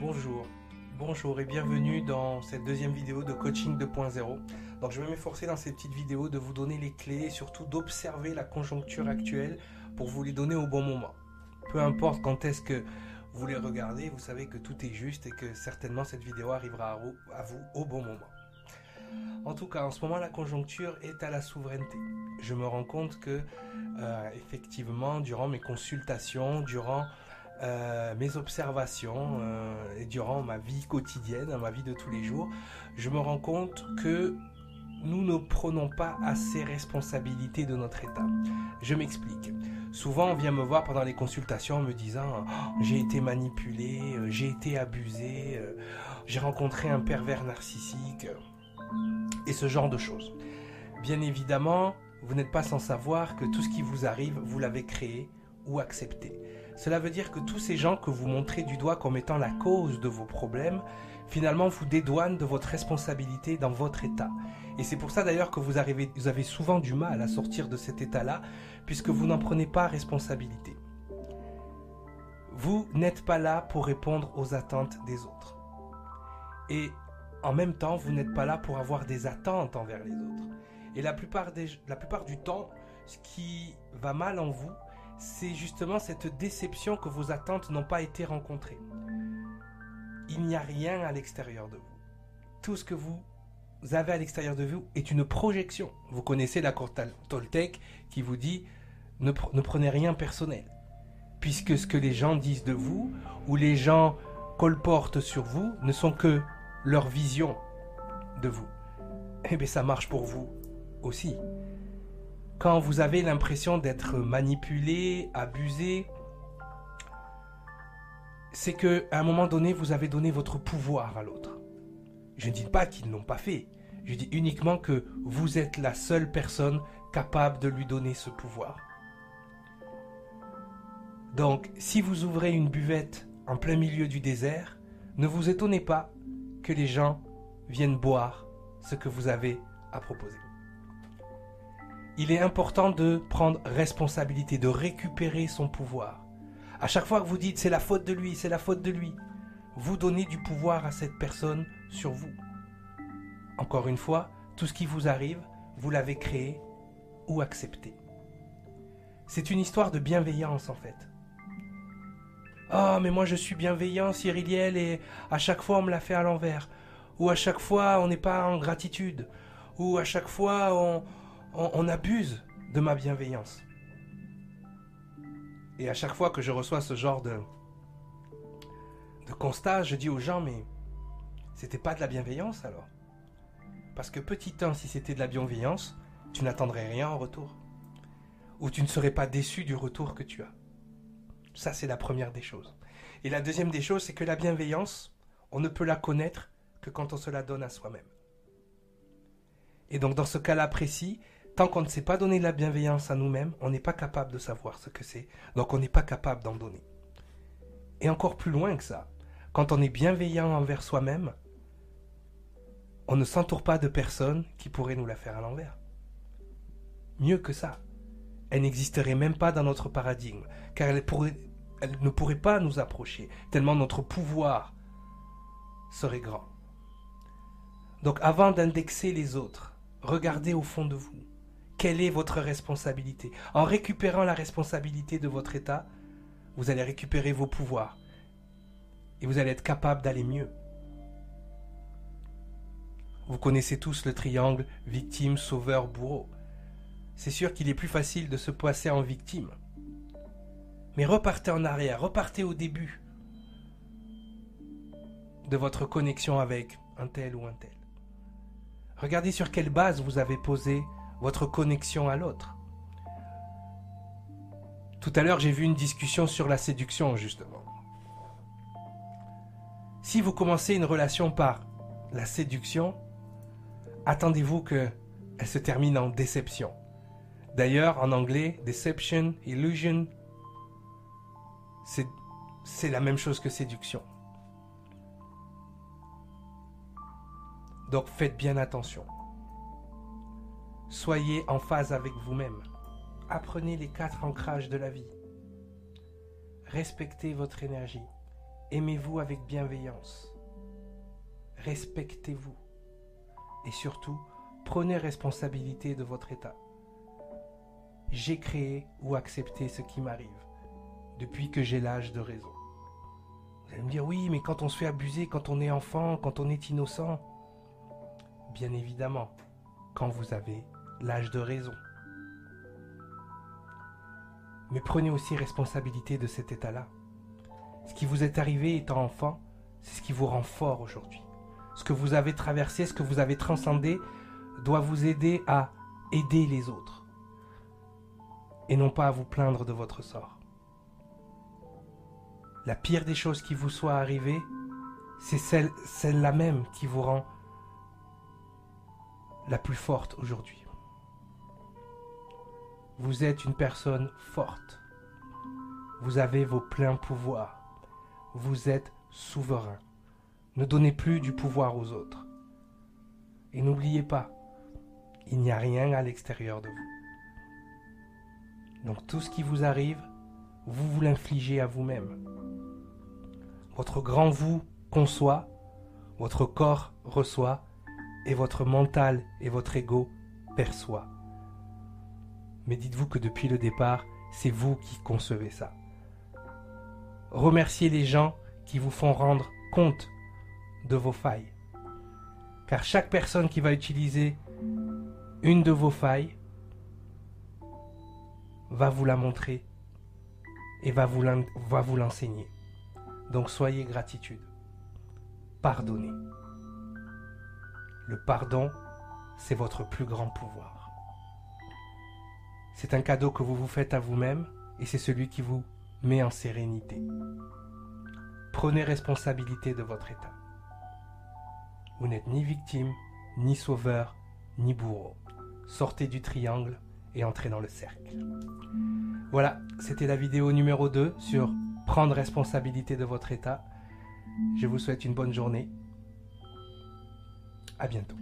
Bonjour, bonjour et bienvenue dans cette deuxième vidéo de Coaching 2.0. Donc je vais m'efforcer dans ces petites vidéos de vous donner les clés et surtout d'observer la conjoncture actuelle pour vous les donner au bon moment. Peu importe quand est-ce que vous les regardez, vous savez que tout est juste et que certainement cette vidéo arrivera à vous au bon moment. En tout cas, en ce moment, la conjoncture est à la souveraineté. Je me rends compte que, euh, effectivement, durant mes consultations, durant euh, mes observations euh, et durant ma vie quotidienne, ma vie de tous les jours, je me rends compte que nous ne prenons pas assez responsabilité de notre état. Je m'explique. Souvent, on vient me voir pendant les consultations en me disant oh, j'ai été manipulé, euh, j'ai été abusé, j'ai rencontré un pervers narcissique et ce genre de choses. Bien évidemment, vous n'êtes pas sans savoir que tout ce qui vous arrive, vous l'avez créé ou accepté. Cela veut dire que tous ces gens que vous montrez du doigt comme étant la cause de vos problèmes, finalement vous dédouanent de votre responsabilité dans votre état. Et c'est pour ça d'ailleurs que vous, avez souvent du mal à sortir de cet état-là, puisque vous n'en prenez pas responsabilité. Vous n'êtes pas là pour répondre aux attentes des autres. Et en même temps, vous n'êtes pas là pour avoir des attentes envers les autres. Et la plupart du temps, ce qui va mal en vous, c'est justement cette déception que vos attentes n'ont pas été rencontrées. Il n'y a rien à l'extérieur de vous. Tout ce que vous avez à l'extérieur de vous est une projection. Vous connaissez la cour Toltec qui vous dit ne, ne prenez rien personnel. Puisque ce que les gens disent de vous ou les gens colportent sur vous ne sont que leur vision de vous. Eh bien, ça marche pour vous aussi quand vous avez l'impression d'être manipulé, abusé, c'est que à un moment donné, vous avez donné votre pouvoir à l'autre. Je ne dis pas qu'ils n'ont pas fait. Je dis uniquement que vous êtes la seule personne capable de lui donner ce pouvoir. Donc, si vous ouvrez une buvette en plein milieu du désert, ne vous étonnez pas que les gens viennent boire ce que vous avez à proposer il est important de prendre responsabilité, de récupérer son pouvoir. À chaque fois que vous dites c'est la faute de lui, c'est la faute de lui, vous donnez du pouvoir à cette personne sur vous. Encore une fois, tout ce qui vous arrive, vous l'avez créé ou accepté. C'est une histoire de bienveillance en fait. oh, mais moi je suis bienveillant, Cyriliel, et à chaque fois on me l'a fait à l'envers. Ou à chaque fois on n'est pas en gratitude. Ou à chaque fois on, on, abuse de ma bienveillance. Et à chaque fois que je reçois ce genre de, de constat, je dis aux gens, mais c'était pas de la bienveillance alors? Parce que petit 1, si c'était de la bienveillance, tu n'attendrais rien en retour. Ou tu ne serais pas déçu du retour que tu as. Ça, c'est la première des choses. Et la deuxième des choses, c'est que la bienveillance, on ne peut la connaître que quand on se la donne à soi-même. Et donc dans ce cas-là précis, Tant qu'on ne sait pas donner de la bienveillance à nous-mêmes, on n'est pas capable de savoir ce que c'est. Donc on n'est pas capable d'en donner. Et encore plus loin que ça, quand on est bienveillant envers soi-même, on ne s'entoure pas de personnes qui pourraient nous la faire à l'envers. Mieux que ça, elle n'existerait même pas dans notre paradigme, car elle ne pourrait pas nous approcher, tellement notre pouvoir serait grand. Donc avant d'indexer les autres, regardez au fond de vous. Quelle est votre responsabilité? En récupérant la responsabilité de votre état, vous allez récupérer vos pouvoirs. Et vous allez être capable d'aller mieux. Vous connaissez tous le triangle victime, sauveur, bourreau. C'est sûr qu'il est plus facile de se passer en victime. Mais repartez en arrière, repartez au début de votre connexion avec un tel ou un tel. Regardez sur quelle base vous avez posé votre connexion à l'autre. Tout à l'heure, j'ai vu une discussion sur la séduction, justement. Si vous commencez une relation par la séduction, attendez-vous qu'elle se termine en déception. D'ailleurs, en anglais, deception, illusion, c'est la même chose que séduction. Donc faites bien attention. Soyez en phase avec vous-même. Apprenez les quatre ancrages de la vie. Respectez votre énergie. Aimez-vous avec bienveillance. Respectez-vous. Et surtout, prenez responsabilité de votre état. J'ai créé ou accepté ce qui m'arrive depuis que j'ai l'âge de raison. Vous allez me dire oui, mais quand on se fait abuser, quand on est enfant, quand on est innocent, bien évidemment, quand vous avez l'âge de raison. Mais prenez aussi responsabilité de cet état-là. Ce qui vous est arrivé étant enfant, c'est ce qui vous rend fort aujourd'hui. Ce que vous avez traversé, ce que vous avez transcendé, doit vous aider à aider les autres. Et non pas à vous plaindre de votre sort. La pire des choses qui vous soit arrivée, c'est celle, celle-là même qui vous rend la plus forte aujourd'hui. Vous êtes une personne forte. Vous avez vos pleins pouvoirs. Vous êtes souverain. Ne donnez plus du pouvoir aux autres. Et n'oubliez pas, il n'y a rien à l'extérieur de vous. Donc tout ce qui vous arrive, vous vous l'infligez à vous-même. Votre grand vous conçoit, votre corps reçoit, et votre mental et votre ego perçoit. Mais dites-vous que depuis le départ, c'est vous qui concevez ça. Remerciez les gens qui vous font rendre compte de vos failles. Car chaque personne qui va utiliser une de vos failles va vous la montrer et va vous l'enseigner. Donc soyez gratitude. Pardonnez. Le pardon, c'est votre plus grand pouvoir. C'est un cadeau que vous vous faites à vous-même et c'est celui qui vous met en sérénité. Prenez responsabilité de votre état. Vous n'êtes ni victime, ni sauveur, ni bourreau. Sortez du triangle et entrez dans le cercle. Voilà, c'était la vidéo numéro 2 sur prendre responsabilité de votre état. Je vous souhaite une bonne journée à bientôt.